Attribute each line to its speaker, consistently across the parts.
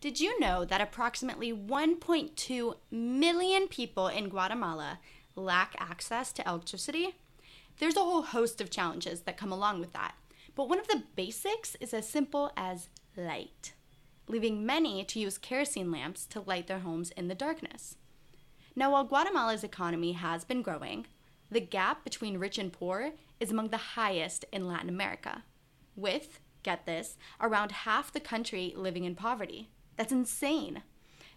Speaker 1: Did you know that approximately 1.2 million people in Guatemala lack access to electricity? There's a whole host of challenges that come along with that, but one of the basics is as simple as light, leaving many to use kerosene lamps to light their homes in the darkness. Now, while Guatemala's economy has been growing, the gap between rich and poor is among the highest in Latin America, with, get this, around half the country living in poverty. That's insane.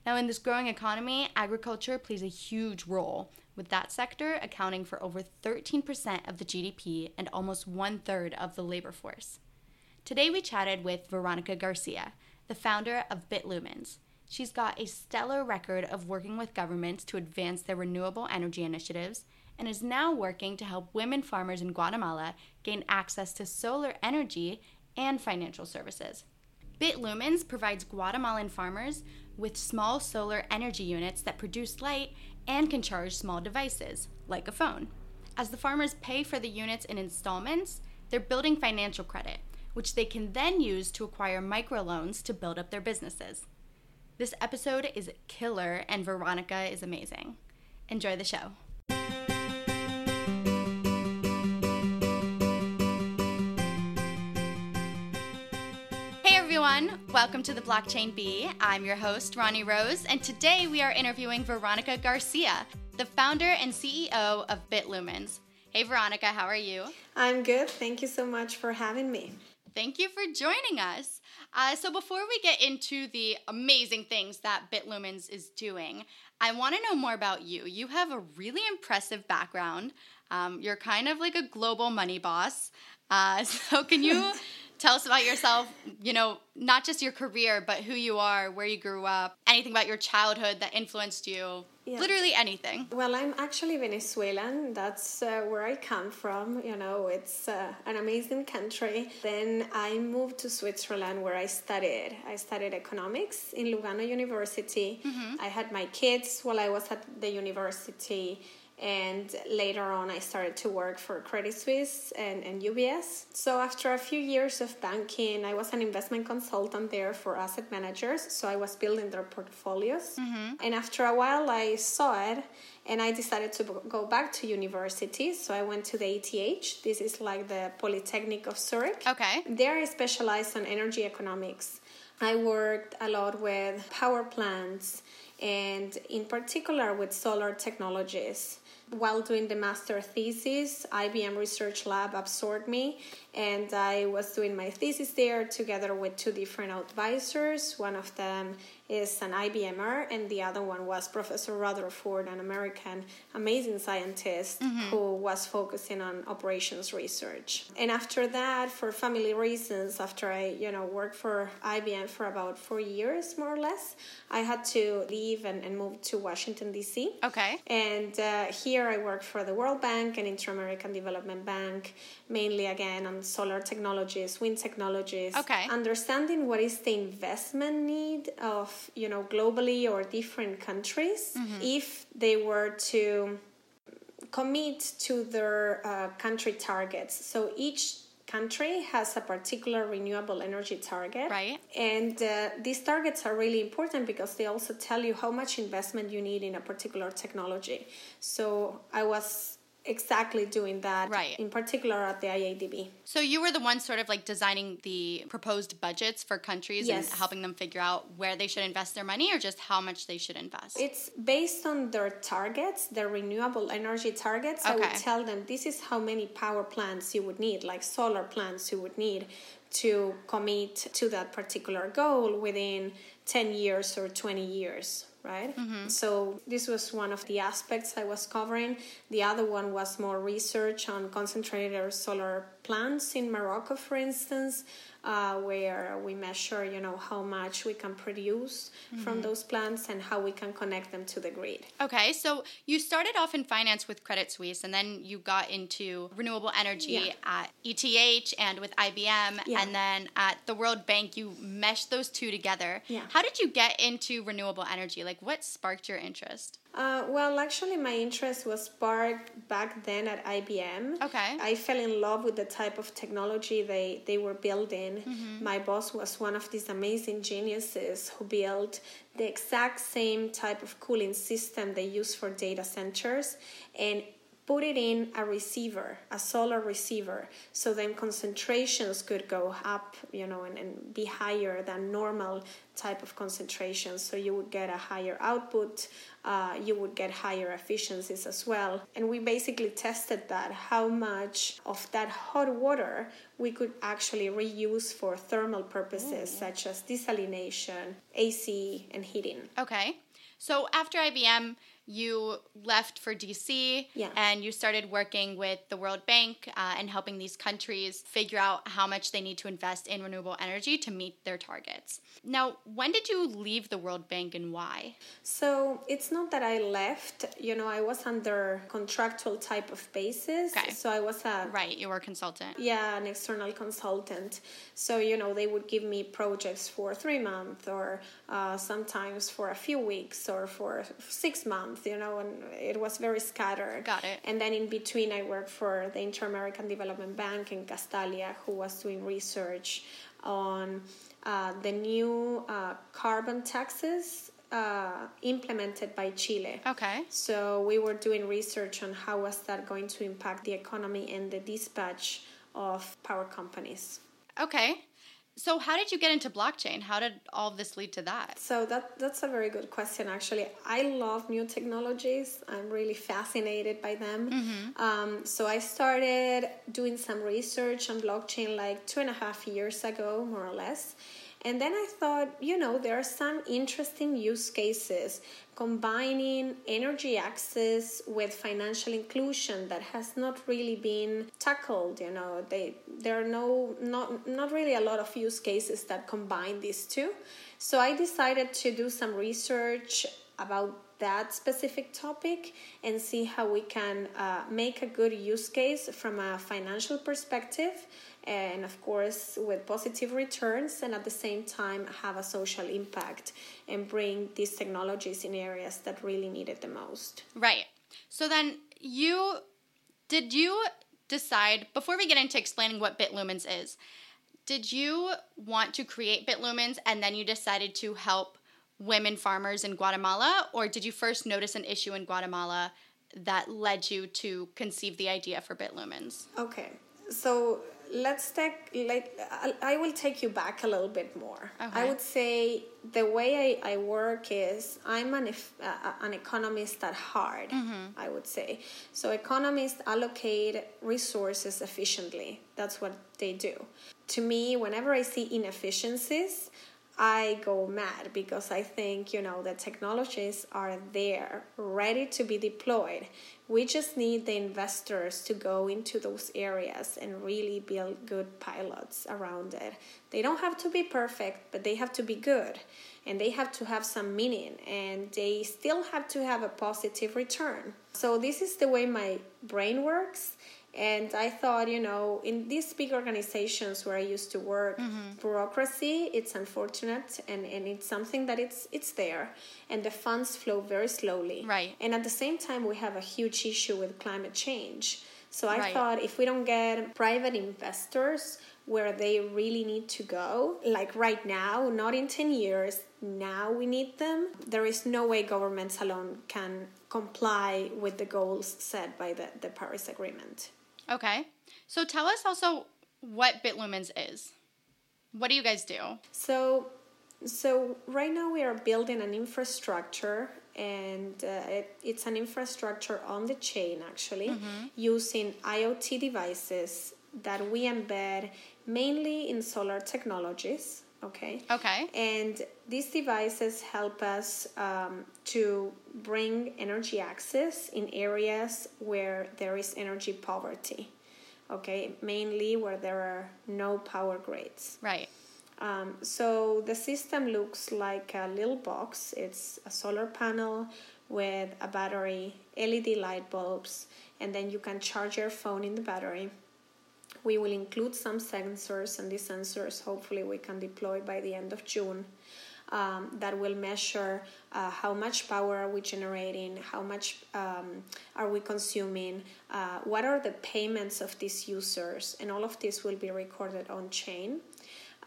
Speaker 1: Now, in this growing economy, agriculture plays a huge role, with that sector accounting for over 13% of the GDP and almost one third of the labor force. Today, we chatted with Veronica Garcia, the founder of BitLumens. She's got a stellar record of working with governments to advance their renewable energy initiatives and is now working to help women farmers in Guatemala gain access to solar energy and financial services. BitLumens provides Guatemalan farmers with small solar energy units that produce light and can charge small devices, like a phone. As the farmers pay for the units in installments, they're building financial credit, which they can then use to acquire microloans to build up their businesses. This episode is killer, and Veronica is amazing. Enjoy the show. Everyone. Welcome to the Blockchain Bea. I'm your host, Roni Rose, and today we are interviewing Veronica Garcia, the founder and CEO of BitLumens. Hey, Veronica, how are you?
Speaker 2: I'm good. Thank you so much for having me.
Speaker 1: Thank you for joining us. Uh, so, before we get into the amazing things that BitLumens is doing, I want to know more about you. You have a really impressive background. Um, you're kind of like a global money boss. Uh, so, can you tell us about yourself, you know, not just your career, but who you are, where you grew up, anything about your childhood that influenced you. Yeah. Literally anything.
Speaker 2: Well, I'm actually Venezuelan. That's uh, where I come from. You know, it's uh, an amazing country. Then I moved to Switzerland where I studied. I studied economics in Lugano University. Mm-hmm. I had my kids while I was at the university and later on i started to work for credit suisse and, and ubs so after a few years of banking i was an investment consultant there for asset managers so i was building their portfolios mm-hmm. and after a while i saw it and I decided to go back to university. So I went to the ETH. This is like the Polytechnic of Zurich.
Speaker 1: Okay.
Speaker 2: There I specialized on energy economics. I worked a lot with power plants and in particular with solar technologies while doing the master thesis, IBM Research Lab absorbed me, and I was doing my thesis there together with two different advisors. One of them is an IBMer, and the other one was Professor Rutherford, an American amazing scientist mm-hmm. who was focusing on operations research. And after that, for family reasons, after I you know worked for IBM for about four years more or less, I had to leave and, and move to Washington D.C.
Speaker 1: Okay.
Speaker 2: And uh, here I worked for the World Bank and Inter American Development Bank, mainly again on solar technologies, wind technologies.
Speaker 1: Okay.
Speaker 2: Understanding what is the investment need of you know globally or different countries mm-hmm. if they were to commit to their uh, country targets. So each country has a particular renewable energy target.
Speaker 1: Right.
Speaker 2: And uh, these targets are really important because they also tell you how much investment you need in a particular technology. So i was exactly doing that
Speaker 1: right.
Speaker 2: in particular at the iadb
Speaker 1: so you were the one sort of like designing the proposed budgets for countries yes. and helping them figure out where they should invest their money or just how much they should invest?
Speaker 2: It's based on their targets their renewable energy targets. Okay. i would tell them this is how many power plants you would need like solar plants you would need to commit to that particular goal within 10 years or 20 years right? Mm-hmm. So this was one of the aspects I was covering. The other one was more research on concentrated solar plants in Morocco, for instance, uh, where we measure, you know, how much we can produce mm-hmm. from those plants and how we can connect them to the grid.
Speaker 1: Okay, so you started off in finance with Credit Suisse, and then you got into renewable energy yeah. at ETH and with IBM, yeah. and then at the World Bank, you meshed those two together.
Speaker 2: Yeah.
Speaker 1: How did you get into renewable energy? Like, what sparked your interest?
Speaker 2: Uh, well, actually, my interest was sparked back then at IBM.
Speaker 1: Okay.
Speaker 2: I fell in love with the type of technology they, they were building. My boss was one of these amazing geniuses who built the exact same type of cooling system they use for data centers and put it in a receiver, a solar receiver, so then concentrations could go up, you know, and, and be higher than normal type of concentrations. So you would get a higher output, uh, you would get higher efficiencies as well. And we basically tested that how much of that hot water we could actually reuse for thermal purposes, such as desalination, AC, and heating.
Speaker 1: Okay. So after IBM, you left for DC
Speaker 2: Yeah.
Speaker 1: and you started working with the World Bank uh, and helping these countries figure out how much they need to invest in renewable energy to meet their targets. Now, when did you leave the World Bank and why?
Speaker 2: So it's not that I left, you know, I was under contractual type of basis.
Speaker 1: Okay.
Speaker 2: So I was a
Speaker 1: Right, you were a consultant.
Speaker 2: yeah an external consultant so you know they would give me projects for three months or uh, sometimes for a few weeks or for six months you know and it was very scattered
Speaker 1: Got it.
Speaker 2: and then in between i worked for the inter-american development bank in castalia who was doing research on uh, the new uh, carbon taxes uh, implemented by chile
Speaker 1: Okay.
Speaker 2: so we were doing research on how was that going to impact the economy and the dispatch of power companies.
Speaker 1: Okay. So, how did you get into blockchain? How did all of this lead to that?
Speaker 2: So that that's a very good question. Actually, I love new technologies. I'm really fascinated by them. Um, so I started doing some research on blockchain like two and a half years ago, more or less. And then I thought, you know, there are some interesting use cases combining energy access with financial inclusion that has not really been tackled. You know, they there are no not not really a lot of use cases that combine these two. So I decided to do some research about that specific topic and see how we can uh, make a good use case from a financial perspective and of course with positive returns and at the same time have a social impact and bring these technologies in areas that really need it the most
Speaker 1: Right. So then you did you decide before we get into explaining what Bitlumens is, did you want to create Bitlumens and then you decided to help women farmers in Guatemala or did you first notice an issue in Guatemala that led you to conceive the idea for Bitlumens?
Speaker 2: okay so let's take like I- i will take you back a little bit more.
Speaker 1: Okay.
Speaker 2: i would say the way i, I work is i'm an, uh, an economist at heart i would say. So economists allocate resources efficiently. That's what they do. To me whenever i see inefficiencies I go mad because I think, you know, the technologies are there, ready to be deployed. We just need the investors to go into those areas and really build good pilots around it. They don't have to be perfect, but they have to be good and they have to have some meaning and they still have to have a positive return. So, this is the way my brain works. And I thought, you know, in these big organizations where I used to work, mm-hmm. bureaucracy, it's unfortunate and, and it's something that it's it's there and the funds flow very slowly.
Speaker 1: Right.
Speaker 2: And at the same time we have a huge issue with climate change. So I
Speaker 1: Right.
Speaker 2: thought if we don't get private investors where they really need to go, like right now, not in 10 years, now we need them, there is no way governments alone can comply with the goals set by the, the Paris Agreement.
Speaker 1: Okay. So tell us also what Bitlumens is. What do you guys do?
Speaker 2: So, so right now we are building an infrastructure, and uh, it, it's an infrastructure on the chain actually, using IoT devices that we embed mainly in solar technologies. Okay.
Speaker 1: Okay.
Speaker 2: And these devices help us um, to bring energy access in areas where there is energy poverty. Okay, mainly where there are no power grids.
Speaker 1: Right.
Speaker 2: Um, so the system looks like a little box. It's a solar panel with a battery, LED light bulbs, and then you can charge your phone in the battery. We will include some sensors, and these sensors hopefully we can deploy by the end of June. um, that will measure uh, how much power are we generating, how much um, are we consuming, uh, what are the payments of these users, and all of this will be recorded on chain.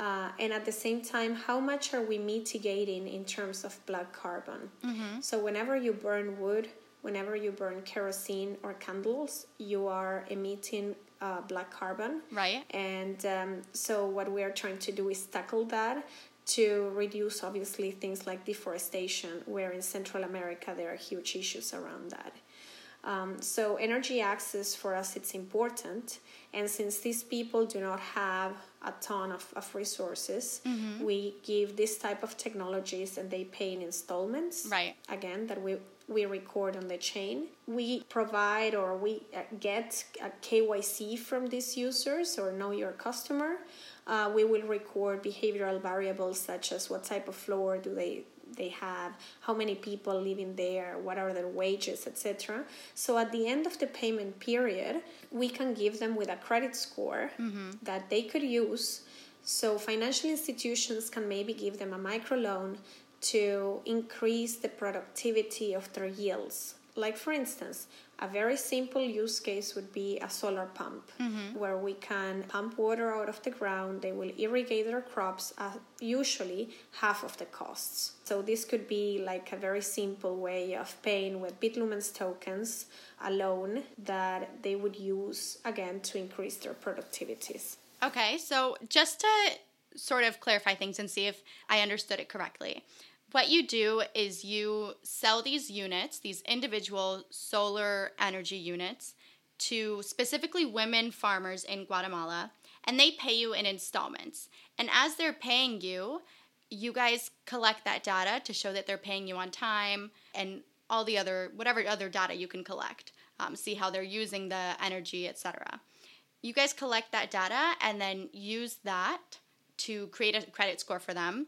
Speaker 2: Uh, and at the same time, how much are we mitigating in terms of black carbon? Mm-hmm. So, whenever you burn wood, whenever you burn kerosene or candles, you are emitting uh, black carbon.
Speaker 1: Right.
Speaker 2: And um, so, what we are trying to do is tackle that to reduce obviously things like deforestation, where in Central America there are huge issues around that. Um, so energy access for us it's important, and since these people do not have a ton of, of resources, mm-hmm. we give this type of technologies and they pay in installments.
Speaker 1: Right.
Speaker 2: Again, that we we record on the chain. We provide or we uh, get a KYC from these users or know your customer. Uh, we will record behavioral variables such as what type of floor do they they have, how many people living there, what are their wages, etc. So at the end of the payment period, we can give them with a credit score mm-hmm. that they could use. So financial institutions can maybe give them a microloan to increase the productivity of their yields. Like, for instance, a very simple use case would be a solar pump, mm-hmm. where we can pump water out of the ground. They will irrigate their crops at usually half of the costs. So, this could be like a very simple way of paying with Bitlumens tokens alone that they would use again to increase their productivities.
Speaker 1: Okay, so just to sort of clarify things and see if I understood it correctly what you do is you sell these units, these individual solar energy units, to specifically women farmers in Guatemala, and they pay you in installments. And as they're paying you, you guys collect that data to show that they're paying you on time and all the other whatever other data you can collect um, see how they're using the energy etc you guys collect that data and then use that to create a credit score for them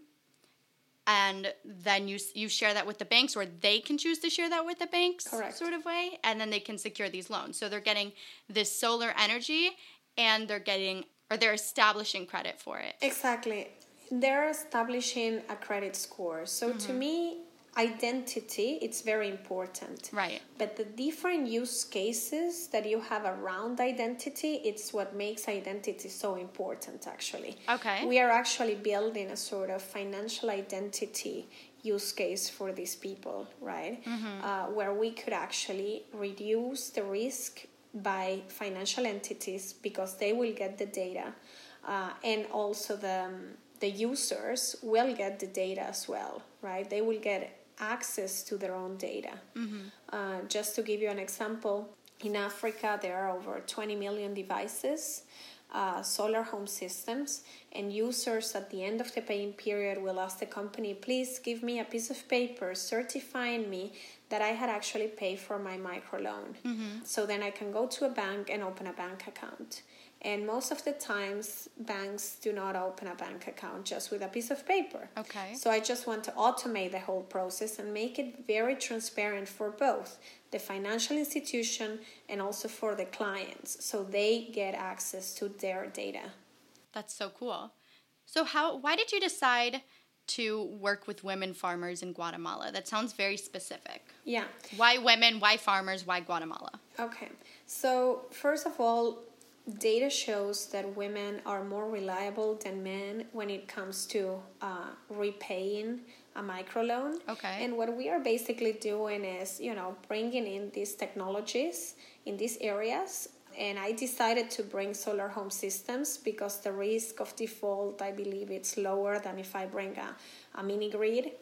Speaker 1: and then you you share that with the banks or they can choose to share that with the banks
Speaker 2: Correct.
Speaker 1: sort of way and then they can secure these loans so they're getting this solar energy and they're getting or they're establishing credit for it
Speaker 2: exactly they're establishing a credit score so mm-hmm. to me identity it's very important.
Speaker 1: Right.
Speaker 2: But the different use cases that you have around identity it's what makes identity so important actually.
Speaker 1: Okay.
Speaker 2: We are actually building a sort of financial identity use case for these people right? Mm-hmm. uh, where we could actually reduce the risk by financial entities because they will get the data uh, and also the um, the users will get the data as well, right? They will get access to their own data. Mm-hmm. Uh, just to give you an example, in Africa there are over 20 million devices, uh, solar home systems, and users at the end of the paying period will ask the company, please give me a piece of paper certifying me that I had actually paid for my microloan. Mm-hmm. So then I can go to a bank and open a bank account. And most of the times, banks do not open a bank account just with a piece of paper.
Speaker 1: Okay.
Speaker 2: So I just want to automate the whole process and make it very transparent for both the financial institution and also for the clients so they get access to their data.
Speaker 1: That's so cool. So how why did you decide to work with women farmers in Guatemala? That sounds very specific.
Speaker 2: Yeah.
Speaker 1: Why women, why farmers, why Guatemala?
Speaker 2: Okay. So, first of all, data shows that women are more reliable than men when it comes to uh, repaying a microloan.
Speaker 1: Okay.
Speaker 2: And what we are basically doing is, you know, bringing in these technologies in these areas. And I decided to bring solar home systems because the risk of default, I believe, it's lower than if I bring a, a mini grid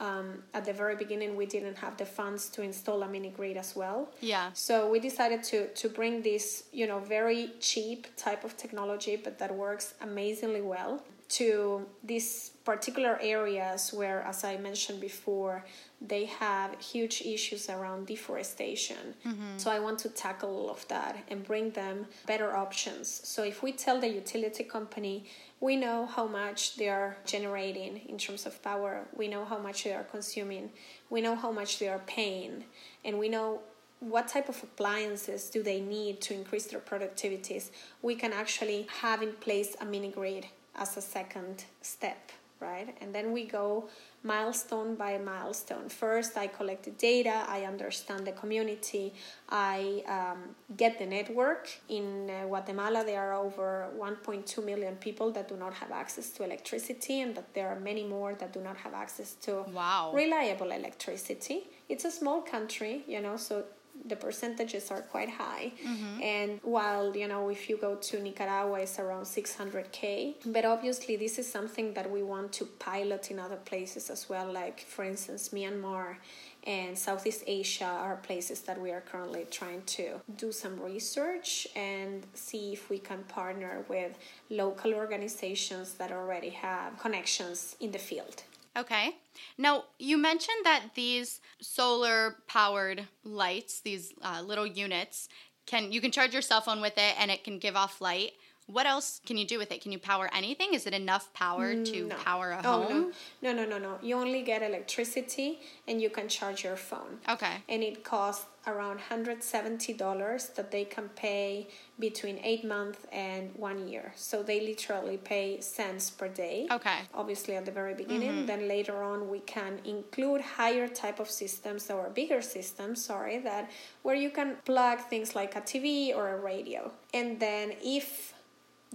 Speaker 2: um, at the very beginning we didn't have the funds to install a mini grid as well.
Speaker 1: Yeah.
Speaker 2: So we decided to to bring this you know very cheap type of technology but that works amazingly well to these particular areas where as i mentioned before they have huge issues around deforestation. Mm-hmm. so i want to tackle all of that and bring them better options. So if we tell the utility company we know how much they are generating in terms of power. We know how much they are consuming. We know how much they are paying. And we know what type of appliances do they need to increase their productivities. We can actually have in place a mini grid as a second step. Right? And then we go milestone by milestone. First, I collect the data, I understand the community, I um, get the network. In uh, Guatemala, there are over 1.2 million people that do not have access to electricity, and that there are many more that do not have access to
Speaker 1: wow.
Speaker 2: reliable electricity. It's a small country, you know, so the percentages are quite high mm-hmm. and while you know if you go to nicaragua it's around 600k but obviously this is something that we want to pilot in other places as well like for instance myanmar and Southeast Asia are places that we are currently trying to do some research and see if we can partner with local organizations that already have connections in the field.
Speaker 1: Okay. Now, you mentioned that these solar powered lights, these uh, little units, can you can charge your cell phone with it and it can give off light. What else can you do with it? Can you power anything? Is it enough power to no. power a oh,
Speaker 2: home? No. no, no, no, no. You only get electricity and you can charge your phone.
Speaker 1: Okay.
Speaker 2: And it costs around $170 that they can pay between eight months and one year. So they literally pay cents per day.
Speaker 1: Okay.
Speaker 2: Obviously at the very beginning. Mm-hmm. Then later on we can include higher type of systems or bigger systems, sorry, that where you can plug things like a TV or a radio. And then if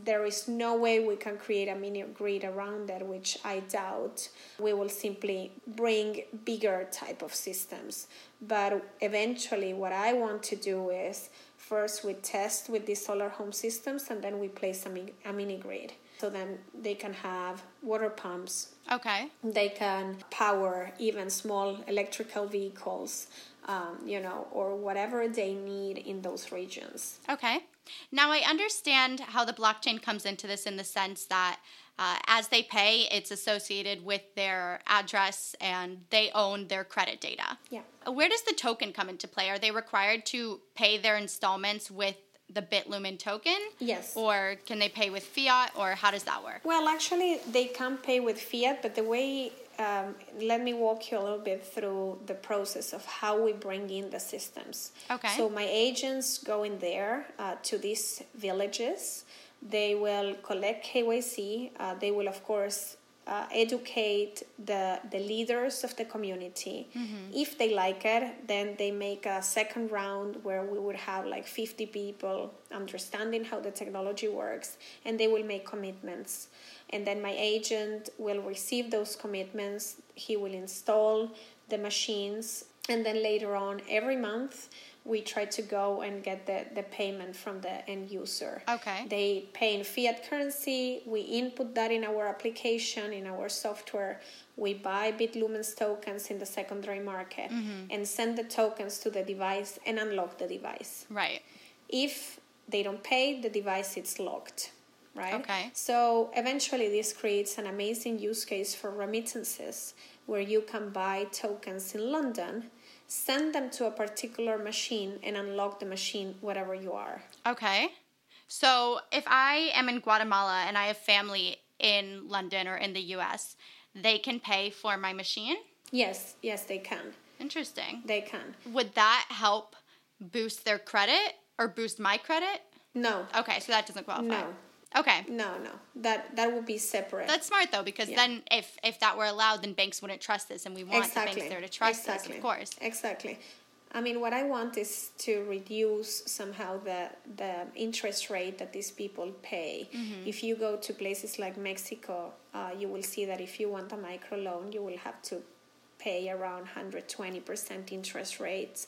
Speaker 2: there is no way we can create a mini grid around that which i doubt we will simply bring bigger type of systems. But eventually what i want to do is first we test with these solar home systems and then we place a, mi- a mini grid. So then they can have water pumps.
Speaker 1: Okay.
Speaker 2: They can power even small electrical vehicles um, you know or whatever they need in those regions.
Speaker 1: Okay now, I understand how the blockchain comes into this in the sense that uh, as they pay, it's associated with their address and they own their credit data.
Speaker 2: Yeah.
Speaker 1: Where does the token come into play? Are they required to pay their installments with the Bitlumen token?
Speaker 2: Yes.
Speaker 1: Or can they pay with fiat, or how does that work?
Speaker 2: Well, actually, they can pay with fiat, but the way um, let me walk you a little bit through the process of how we bring in the systems.
Speaker 1: Okay.
Speaker 2: So my agents go in there uh, to these villages. They will collect KYC. Uh, they will, of course, uh, educate the the leaders of the community. Mm-hmm. If they like it, then they make a second round where we would have like 50 people understanding how the technology works, and they will make commitments and then my agent will receive those commitments. He will install the machines. And then later on every month we try to go and get the, the payment from the end user.
Speaker 1: Okay.
Speaker 2: They pay in fiat currency. We input that in our application in our software. We buy bitlumens tokens in the secondary market mm-hmm. and send the tokens to the device and unlock the device.
Speaker 1: Right.
Speaker 2: If they don't pay the device is locked right?
Speaker 1: Okay.
Speaker 2: So eventually, this creates an amazing use case for remittances where you can buy tokens in London, send them to a particular machine, and unlock the machine wherever you are.
Speaker 1: Okay. So if I am in Guatemala and I have family in London or in the US, they can pay for my machine?
Speaker 2: Yes, yes, they can.
Speaker 1: Interesting.
Speaker 2: They can.
Speaker 1: Would that help boost their credit or boost my credit?
Speaker 2: No.
Speaker 1: Okay, so that doesn't qualify.
Speaker 2: No.
Speaker 1: Okay.
Speaker 2: No, no. That that would be separate.
Speaker 1: That's smart though, because yeah. then if if that were allowed, then banks wouldn't trust this, and we want exactly. the banks there to trust exactly. this, of course.
Speaker 2: Exactly. I mean, what I want is to reduce somehow the the interest rate that these people pay. Mm-hmm. If you go to places like Mexico, uh, you will see that if you want a micro loan, you will have to pay around 120% interest rates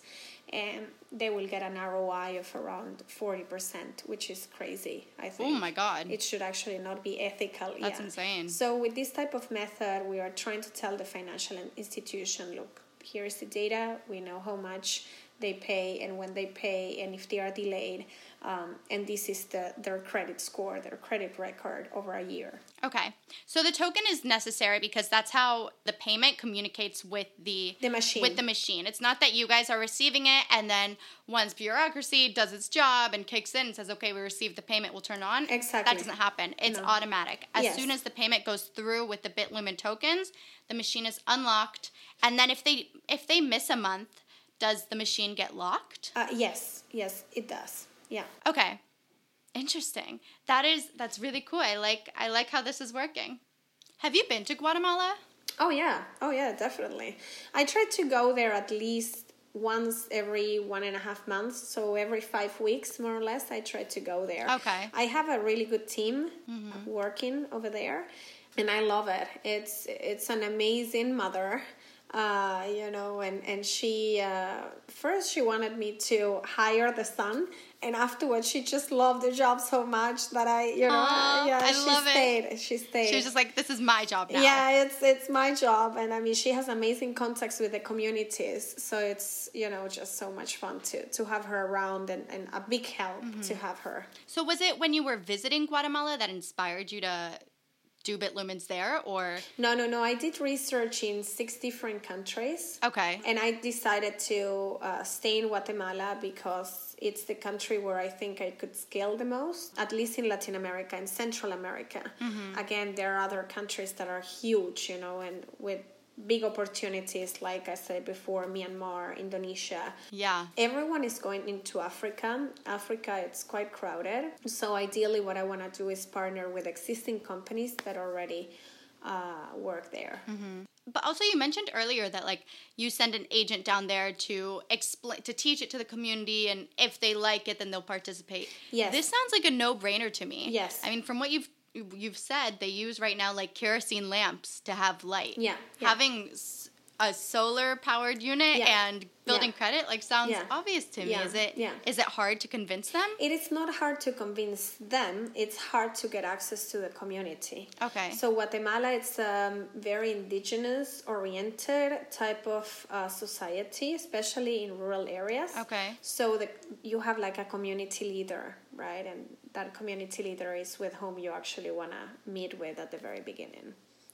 Speaker 2: and they will get an ROI of around 40%, which is crazy, I oh think.
Speaker 1: Oh my God.
Speaker 2: It should actually not be ethical.
Speaker 1: That's
Speaker 2: yeah.
Speaker 1: insane.
Speaker 2: So, with this type of method, we are trying to tell the financial institution look, here is the data, we know how much they pay and when they pay and if they are delayed. Um, and this is the their credit score their credit record over a year.
Speaker 1: Okay. So the token is necessary because that's how the payment communicates with the
Speaker 2: the machine.
Speaker 1: with the machine. It's not that you guys are receiving it and then once bureaucracy does its job and kicks in and says okay we received the payment we'll turn on
Speaker 2: exactly.
Speaker 1: that doesn't happen. It's no. automatic. As yes. soon as the payment goes through with the bitlumen tokens the machine is unlocked and then if they if they miss a month does the machine get locked?
Speaker 2: Uh, yes, yes, it does. Yeah.
Speaker 1: Okay. Interesting. That is that's really cool. I like I like how this is working. Have you been to Guatemala?
Speaker 2: Oh yeah, oh yeah, definitely. I try to go there at least once every one and a half months, so every five weeks more or less. I try to go there.
Speaker 1: Okay.
Speaker 2: I have a really good team working over there, and I love it. It's it's an amazing mother. Uh, you know, and and she uh, first she wanted me to hire the son, and afterwards she just loved the job so much that I, you know,
Speaker 1: Aw,
Speaker 2: yeah,
Speaker 1: I
Speaker 2: she
Speaker 1: love it.
Speaker 2: stayed. She stayed.
Speaker 1: She was just like, "This is my job now."
Speaker 2: Yeah, it's it's my job, and I mean, she has amazing contacts with the communities, so it's you know just so much fun to to have her around, and, and a big help
Speaker 1: Mm-hmm.
Speaker 2: to have her.
Speaker 1: So was it when you were visiting Guatemala that inspired you to do Bitlumens there, or
Speaker 2: No, no, no. I did research in six different countries.
Speaker 1: okay?
Speaker 2: And I decided to uh, stay in Guatemala because it's the country where I think I could scale the most, at least in Latin America and Central America. Again, there are other countries that are huge, you know, and with big opportunities, like I said before, Myanmar, Indonesia.
Speaker 1: Yeah.
Speaker 2: Everyone is going into Africa. Africa, it's quite crowded. So, ideally, what I want to do is partner with existing companies that already uh, work there.
Speaker 1: But also, you mentioned earlier that like you send an agent down there to explain to teach it to the community, and if they like it, then they'll participate.
Speaker 2: Yes.
Speaker 1: This sounds like a no-brainer to me.
Speaker 2: Yes.
Speaker 1: I mean, from what you've you've said, they use right now like kerosene lamps to have light.
Speaker 2: Yeah, yeah.
Speaker 1: Having a solar-powered unit
Speaker 2: Yeah.
Speaker 1: and building
Speaker 2: Yeah.
Speaker 1: credit like sounds obvious to me. Is it?
Speaker 2: yeah.
Speaker 1: Is it hard to convince them?
Speaker 2: It is not hard to convince them. It's hard to get access to the community.
Speaker 1: Okay.
Speaker 2: So Guatemala, it's a very indigenous oriented type of uh, society, especially in rural areas.
Speaker 1: Okay.
Speaker 2: So the, you have like a community leader, right? And that community leader is with whom you actually want to meet with at the very beginning.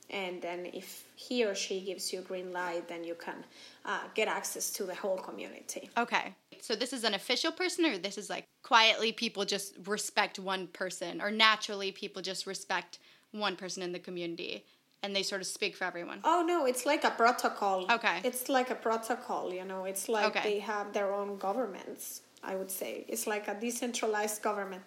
Speaker 2: And then if he or she gives you green light, then you can uh, get access to the whole community.
Speaker 1: Okay. So this is an official person, or this is like quietly people just respect one person, or naturally people just respect one person in the community and they sort of speak for everyone?
Speaker 2: Oh no, it's like a protocol.
Speaker 1: Okay.
Speaker 2: It's like a protocol, you know. It's like
Speaker 1: Okay.
Speaker 2: they have their own governments, I would say. It's like a decentralized government.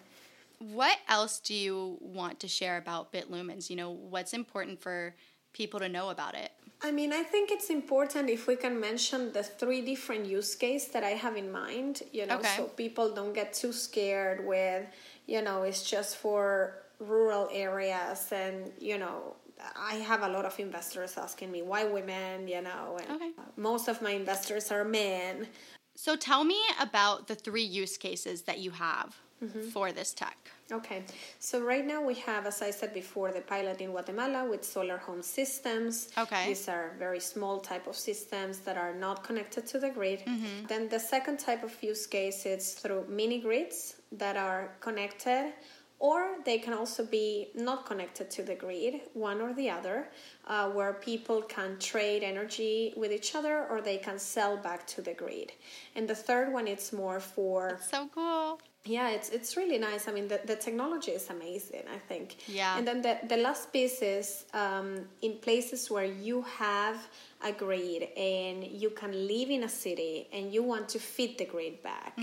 Speaker 1: What else do you want to share about bitlumens You know, what's important for people to know about it?
Speaker 2: I mean, I think it's important if we can mention the three different use cases that I have in mind, you know,
Speaker 1: Okay.
Speaker 2: so people don't get too scared with, you know, it's just for rural areas and, you know, I have a lot of investors asking me why women, you know, and
Speaker 1: Okay.
Speaker 2: most of my investors are men.
Speaker 1: So tell me about the three use cases that you have
Speaker 2: Mm-hmm.
Speaker 1: for this tech.
Speaker 2: Okay, so right now we have, as I said before, the pilot in Guatemala with solar home systems.
Speaker 1: Okay.
Speaker 2: These are very small type of systems that are not connected to the grid.
Speaker 1: Mm-hmm.
Speaker 2: Then the second type of use case is through mini grids that are connected or they can also be not connected to the grid, one or the other, uh, where people can trade energy with each other or they can sell back to the grid. And the third one, it's more for
Speaker 1: So cool.
Speaker 2: Yeah, it's it's really nice. I mean, the, the technology is amazing. I think.
Speaker 1: Yeah.
Speaker 2: And then the the last piece is um, in places where you have a grid and you can live in a city and you want to feed the grid back.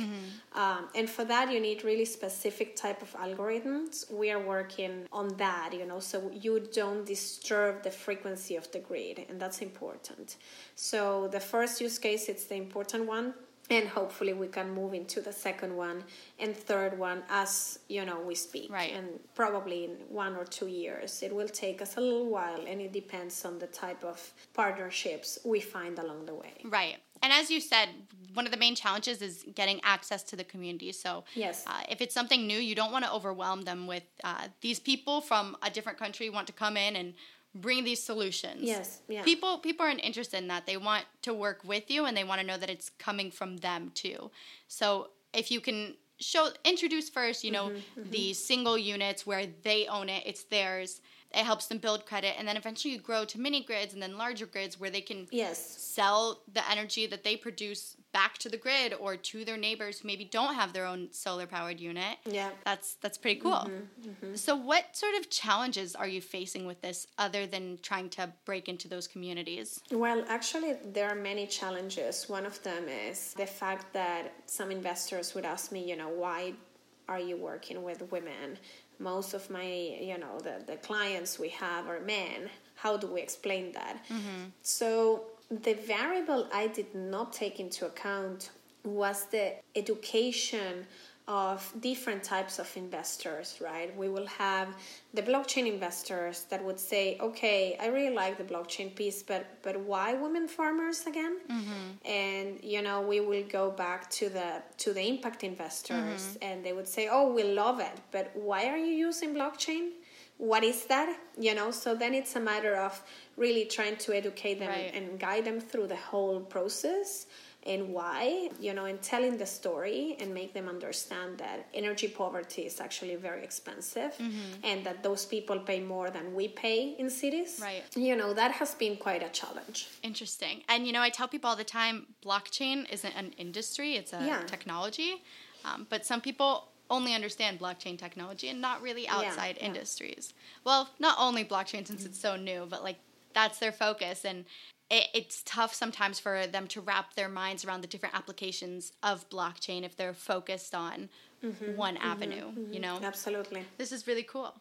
Speaker 2: Um, and for that, you need really specific type of algorithms. We are working on that. You know, so you don't disturb the frequency of the grid, and that's important. So the first use case, it's the important one and hopefully we can move into the second one and third one as you know we speak
Speaker 1: Right.
Speaker 2: and probably in one or two years it will take us a little while and it depends on the type of partnerships we find along the way
Speaker 1: Right. And as you said, one of the main challenges is getting access to the community. So,
Speaker 2: Yes.
Speaker 1: uh, if it's something new, you don't want to overwhelm them with uh, these people from a different country want to come in and bring these solutions.
Speaker 2: Yes, yeah.
Speaker 1: People people aren't interested in that. They want to work with you and they want to know that it's coming from them too. So, if you can show introduce first, you know,
Speaker 2: Mm-hmm,
Speaker 1: the single units where they own it, it's theirs. It helps them build credit and then eventually you grow to mini grids and then larger grids where they can
Speaker 2: yes
Speaker 1: sell the energy that they produce back to the grid or to their neighbors who maybe don't have their own solar powered unit.
Speaker 2: Yeah.
Speaker 1: That's that's pretty cool. Mm-hmm, mm-hmm. So what sort of challenges are you facing with this other than trying to break into those communities?
Speaker 2: Well, actually, there are many challenges. One of them is the fact that some investors would ask me, you know, why are you working with women? Most of my, you know, the, the clients we have are men. how do we explain that? Mm-hmm. So the variable I did not take into account was the education of different types of investors, right? We will have the blockchain investors that would say, "Okay, I really like the blockchain piece, but but why women farmers again?" Mm-hmm. And you know, we will go back to the to the impact investors, mm-hmm. and they would say, "Oh, we love it, but why are you using blockchain?" What is that? You know, so then it's a matter of really trying to educate them
Speaker 1: Right.
Speaker 2: and guide them through the whole process and why, you know, and telling the story and make them understand that energy poverty is actually very expensive
Speaker 1: Mm-hmm.
Speaker 2: and that those people pay more than we pay in cities.
Speaker 1: Right.
Speaker 2: You know, that has been quite a challenge.
Speaker 1: Interesting. And you know, I tell people all the time blockchain isn't an industry, it's a
Speaker 2: Yeah.
Speaker 1: technology. Um, but some people only understand blockchain technology and not really outside
Speaker 2: yeah.
Speaker 1: industries. Well, not only blockchain since it's so new, but like that's their focus. And it, it's tough sometimes for them to wrap their minds around the different applications of blockchain if they're focused on
Speaker 2: Mm-hmm.
Speaker 1: one avenue, you know?
Speaker 2: Absolutely.
Speaker 1: This is really cool.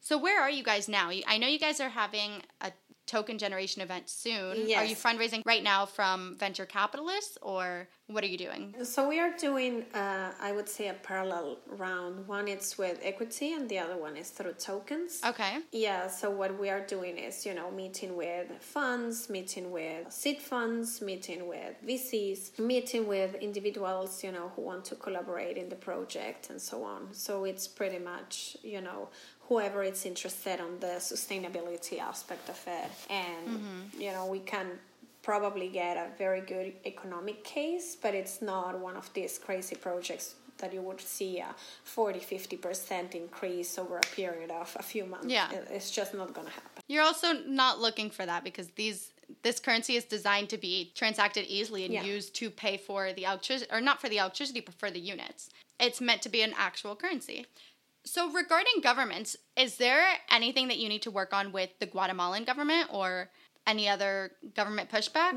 Speaker 1: So where are you guys now? I know you guys are having a token generation event soon. Yes. Are you fundraising right now from venture capitalists or what are you doing?
Speaker 2: So we are doing, uh, I would say, a parallel round. One is with equity, and the other one is through tokens.
Speaker 1: Okay.
Speaker 2: Yeah, so what we are doing is, you know, meeting with funds, meeting with seed funds, meeting with VCs, meeting with individuals, you know, who want to collaborate in the project and so on. So it's pretty much, you know, whoever is interested on the sustainability aspect of it. And, mm-hmm. you know, we can probably get a very good economic case, but it's not one of these crazy projects that you would see a 40 50% increase over a period of a few months.
Speaker 1: Yeah.
Speaker 2: It's just not going to happen.
Speaker 1: You're also not looking for that because these this currency is designed to be transacted easily and
Speaker 2: Yeah.
Speaker 1: used to pay for the electricity or not for the electricity but for the units. It's meant to be an actual currency. So regarding governments, is there anything that you need to work on with the Guatemalan government or any other government pushback?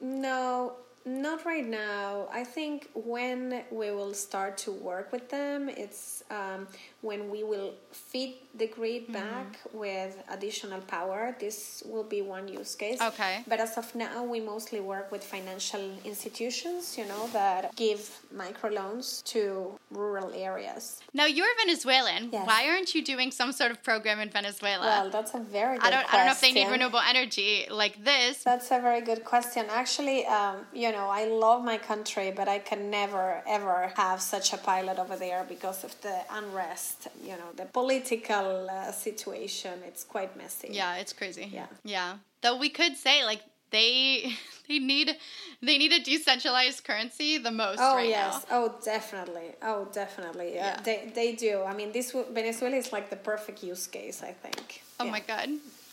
Speaker 2: No, not right now. I think when we will start to work with them, it's um, when we will feed the grid back with additional power. This will be one use case.
Speaker 1: Okay.
Speaker 2: But as of now, we mostly work with financial institutions, you know, that give microloans to rural areas.
Speaker 1: Now you're Venezuelan.
Speaker 2: Yes.
Speaker 1: Why aren't you doing some sort of program in Venezuela?
Speaker 2: Well, that's a very good
Speaker 1: I don't I don't know if they need renewable energy like this.
Speaker 2: That's a very good question. Actually, um, you know, I love my country, but I can never ever have such a pilot over there because of the unrest. You know, the political uh, situation. It's quite messy.
Speaker 1: Yeah, it's crazy.
Speaker 2: Yeah.
Speaker 1: Yeah. Though we could say like they they need they need a decentralized currency the most
Speaker 2: Oh
Speaker 1: right
Speaker 2: yes.
Speaker 1: now.
Speaker 2: Oh definitely. Oh definitely. Yeah.
Speaker 1: Yeah.
Speaker 2: They they do. I mean, this Venezuela is like the perfect use case. I think.
Speaker 1: Oh
Speaker 2: Yeah.
Speaker 1: my god.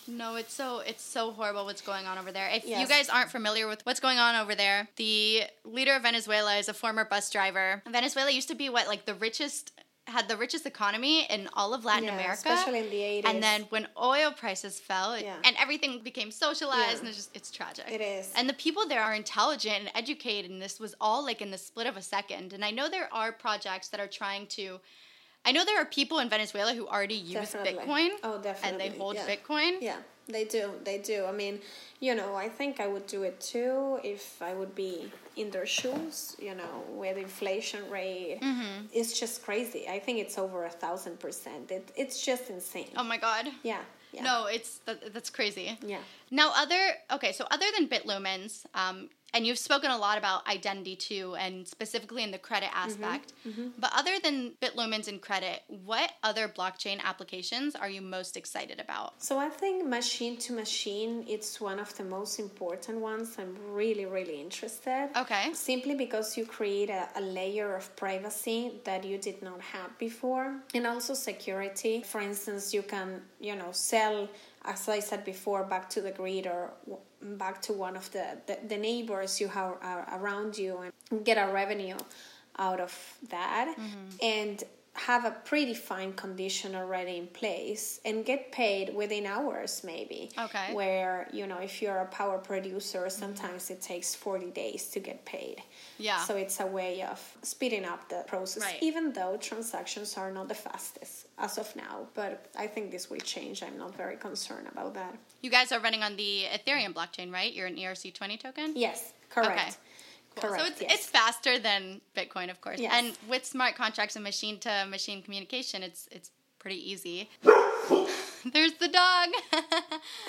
Speaker 1: No, it's so it's so horrible what's going on over there. If you guys aren't familiar with what's going on over there, the leader of Venezuela is a former bus driver. Venezuela used to be what like the richest had the richest economy in all of Latin
Speaker 2: Yeah,
Speaker 1: America.
Speaker 2: especially in the 80s.
Speaker 1: And then when oil prices fell
Speaker 2: Yeah.
Speaker 1: and everything became socialized
Speaker 2: Yeah.
Speaker 1: and it's just it's tragic.
Speaker 2: It is.
Speaker 1: And the people there are intelligent and educated and this was all like in the split of a second. And I know there are projects that are trying to I know there are people in Venezuela who already use
Speaker 2: Definitely.
Speaker 1: Bitcoin.
Speaker 2: Oh, definitely.
Speaker 1: And they hold
Speaker 2: yeah.
Speaker 1: Bitcoin.
Speaker 2: Yeah, they do. They do. I mean, you know, I think I would do it too if I would be in their shoes. You know, with inflation rate,
Speaker 1: Mm-hmm.
Speaker 2: it's just crazy. I think it's over a thousand percent. It, it's just insane.
Speaker 1: Oh my god.
Speaker 2: Yeah. Yeah.
Speaker 1: No, it's that, that's crazy.
Speaker 2: Yeah.
Speaker 1: Now, other okay, so other than Bitlumens, um, and you've spoken a lot about identity too, and specifically in the credit
Speaker 2: Mm-hmm.
Speaker 1: aspect. But other than Bitlumens and credit, what other blockchain applications are you most excited about?
Speaker 2: So I think machine to machine, it's one of the most important ones. I'm really, really interested.
Speaker 1: Okay.
Speaker 2: Simply because you create a, a layer of privacy that you did not have before, and also security. For instance, you can, you know, sell, as I said before, back to the grid or back to one of the, the, the neighbors you have uh, around you and get a revenue out of that. Mm-hmm. And have a predefined condition already in place and get paid within hours maybe
Speaker 1: Okay.
Speaker 2: where you know if you're a power producer sometimes it takes 40 days to get paid
Speaker 1: Yeah.
Speaker 2: so it's a way of speeding up the process
Speaker 1: Right.
Speaker 2: even though transactions are not the fastest as of now but i think this will change i'm not very concerned about that
Speaker 1: You guys are running on the Ethereum blockchain, right? You're an ERC20 token?
Speaker 2: yes correct
Speaker 1: Okay. Cool.
Speaker 2: correct
Speaker 1: So it's,
Speaker 2: yes.
Speaker 1: it's faster than Bitcoin, of course.
Speaker 2: Yes.
Speaker 1: And with smart contracts and machine to machine communication, it's it's pretty easy. There's the dog.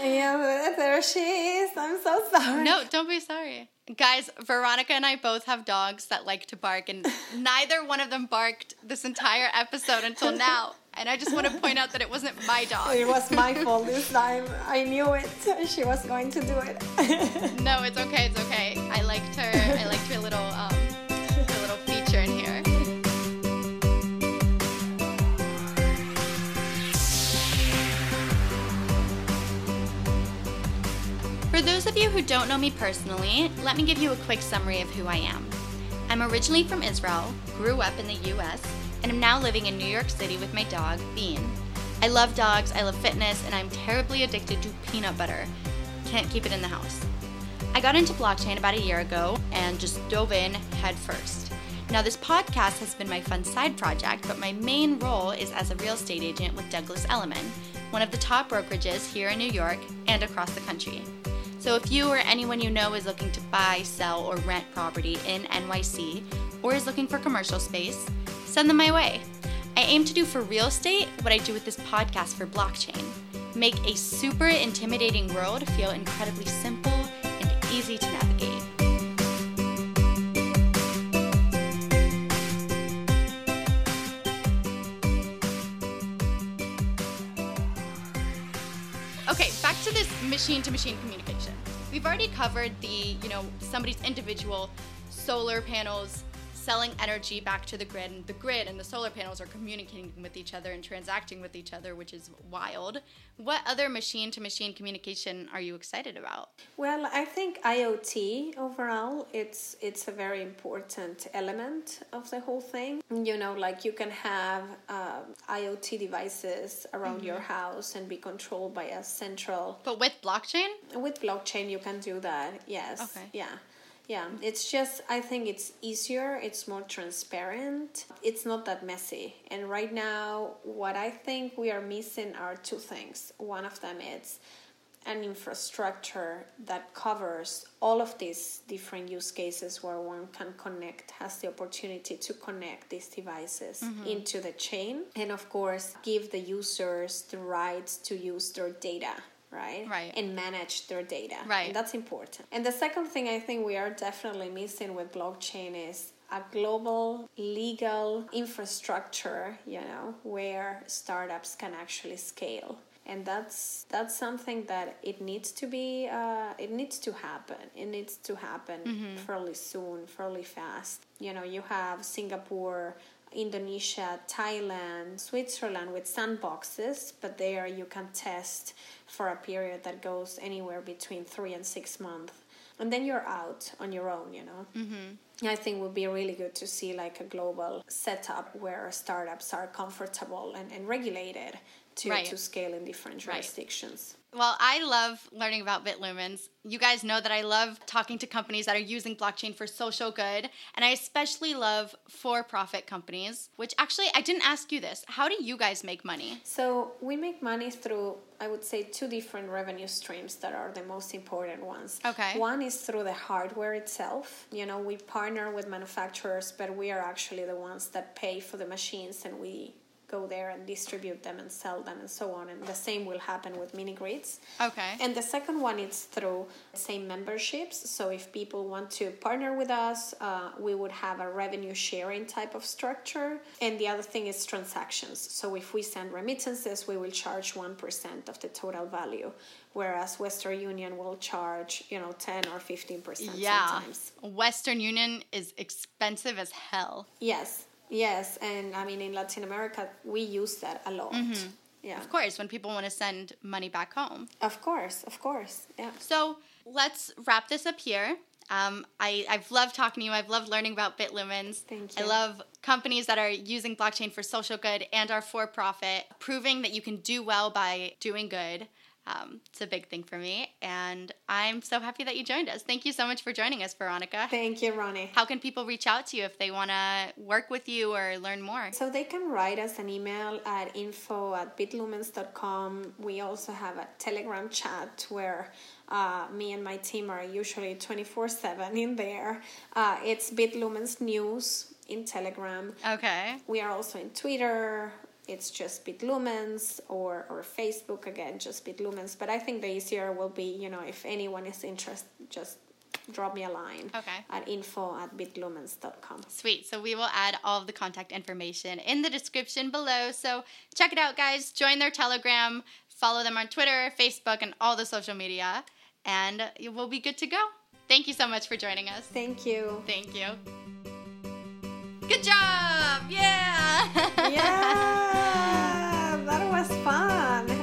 Speaker 2: yeah there she is i'm so sorry
Speaker 1: no, don't be sorry. Guys, Veronica and I both have dogs that like to bark, and neither one of them barked this entire episode until now. And I just want to point out that it wasn't my dog.
Speaker 2: It was my fault this time. I knew it. She was going to do it.
Speaker 1: No, it's okay. It's okay. I liked her. I liked her little um, her little feature in here. For those of you who don't know me personally, let me give you a quick summary of who I am. I'm originally from Israel, grew up in the US, and I'm now living in New York City with my dog, Bean. I love dogs, I love fitness, and I'm terribly addicted to peanut butter. Can't keep it in the house. I got into blockchain about a year ago and just dove in head first. Now, this podcast has been my fun side project, but my main role is as a real estate agent with Douglas Elliman, one of the top brokerages here in New York and across the country. So, if you or anyone you know is looking to buy, sell, or rent property in NYC or is looking for commercial space, send them my way. I aim to do for real estate what I do with this podcast for blockchain make a super intimidating world feel incredibly simple and easy to navigate. Okay, back to this machine to machine communication. We've already covered the, you know, somebody's individual solar panels selling energy back to the grid, and the grid and the solar panels are communicating with each other and transacting with each other, which is wild. What other machine to machine communication are you excited about?
Speaker 2: well, I think IoT overall it's it's a very important element of the whole thing. You know, like you can have uh, IoT devices around your house and be controlled by a central
Speaker 1: But with blockchain?
Speaker 2: with blockchain you can do that yes
Speaker 1: Okay.
Speaker 2: yeah yeah it's just i think it's easier it's more transparent. It's not that messy. And right now what i think we are missing are two things. One of them is an infrastructure that covers all of these different use cases where one can connect has the opportunity to connect these devices mm-hmm. into the chain. And of course give the users the rights to use their data right?
Speaker 1: Right.
Speaker 2: and manage their data.
Speaker 1: Right.
Speaker 2: and that's important. And the second thing i think we are definitely missing with blockchain is a global legal infrastructure you know where startups can actually scale. And that's that's something that it needs to be uh, it needs to happen. It needs to happen fairly soon fairly fast. You know you have singapore Indonesia, Thailand, Switzerland with sandboxes, but there you can test for a period that goes anywhere between three and six months. And then you're out on your own, you know. Mm-hmm. I think would be really good to see like a global setup where startups are comfortable and, and regulated to,
Speaker 1: Right.
Speaker 2: to scale in different
Speaker 1: Right. Well, I love learning about Bitlumens. You guys know that I love talking to companies that are using blockchain for social good, and I especially love for profit companies, which actually, I didn't ask you this. How do you guys make money?
Speaker 2: So we make money through, I would say, two different revenue streams that are the most important ones.
Speaker 1: Okay.
Speaker 2: One is through the hardware itself. You know, we partner with manufacturers, but we are actually the ones that pay for the machines and we go there and distribute them and sell them and so on. And the same will happen with mini grids.
Speaker 1: Okay.
Speaker 2: And the second one is through same memberships. So if people want to partner with us, uh, we would have a revenue sharing type of structure. And the other thing is transactions. So if we send remittances, we will charge one percent of the total value, whereas Western Union will charge you know ten or fifteen percent
Speaker 1: yeah.
Speaker 2: sometimes.
Speaker 1: Western Union is expensive as hell.
Speaker 2: Yes, yes, and I mean in Latin America we use that a lot. Yeah,
Speaker 1: Of course, when people want to send money back home.
Speaker 2: of course, of course, yeah.
Speaker 1: So let's wrap this up here. Um, I, I've loved talking to you. I've loved learning about Bitlumens.
Speaker 2: Thank you.
Speaker 1: I love companies that are using blockchain for social good and are for profit, proving that you can do well by doing good. Um, it's a big thing for me, and I'm so happy that you joined us. Thank you so much for joining us, Veronica.
Speaker 2: Thank you, Roni.
Speaker 1: How can people reach out to you if they want to work with you or learn more?
Speaker 2: So they can write us an email at info at bitlumens.com. We also have a Telegram chat where uh, me and my team are usually 24 7 in there. Uh, it's Bitlumens News in Telegram.
Speaker 1: Okay.
Speaker 2: We are also in Twitter. It's just Bitlumens or, or Facebook again, just Bitlumens. But I think the easier will be, you know, if anyone is interested, just drop me a line
Speaker 1: Okay.
Speaker 2: at info at bitlumens.com.
Speaker 1: Sweet. So we will add all of the contact information in the description below. So check it out, guys. Join their Telegram, follow them on Twitter, Facebook, and all the social media, and we'll be good to go. Thank you so much for joining us.
Speaker 2: Thank you.
Speaker 1: Thank you. Good job! Yeah!
Speaker 2: Yeah was fun.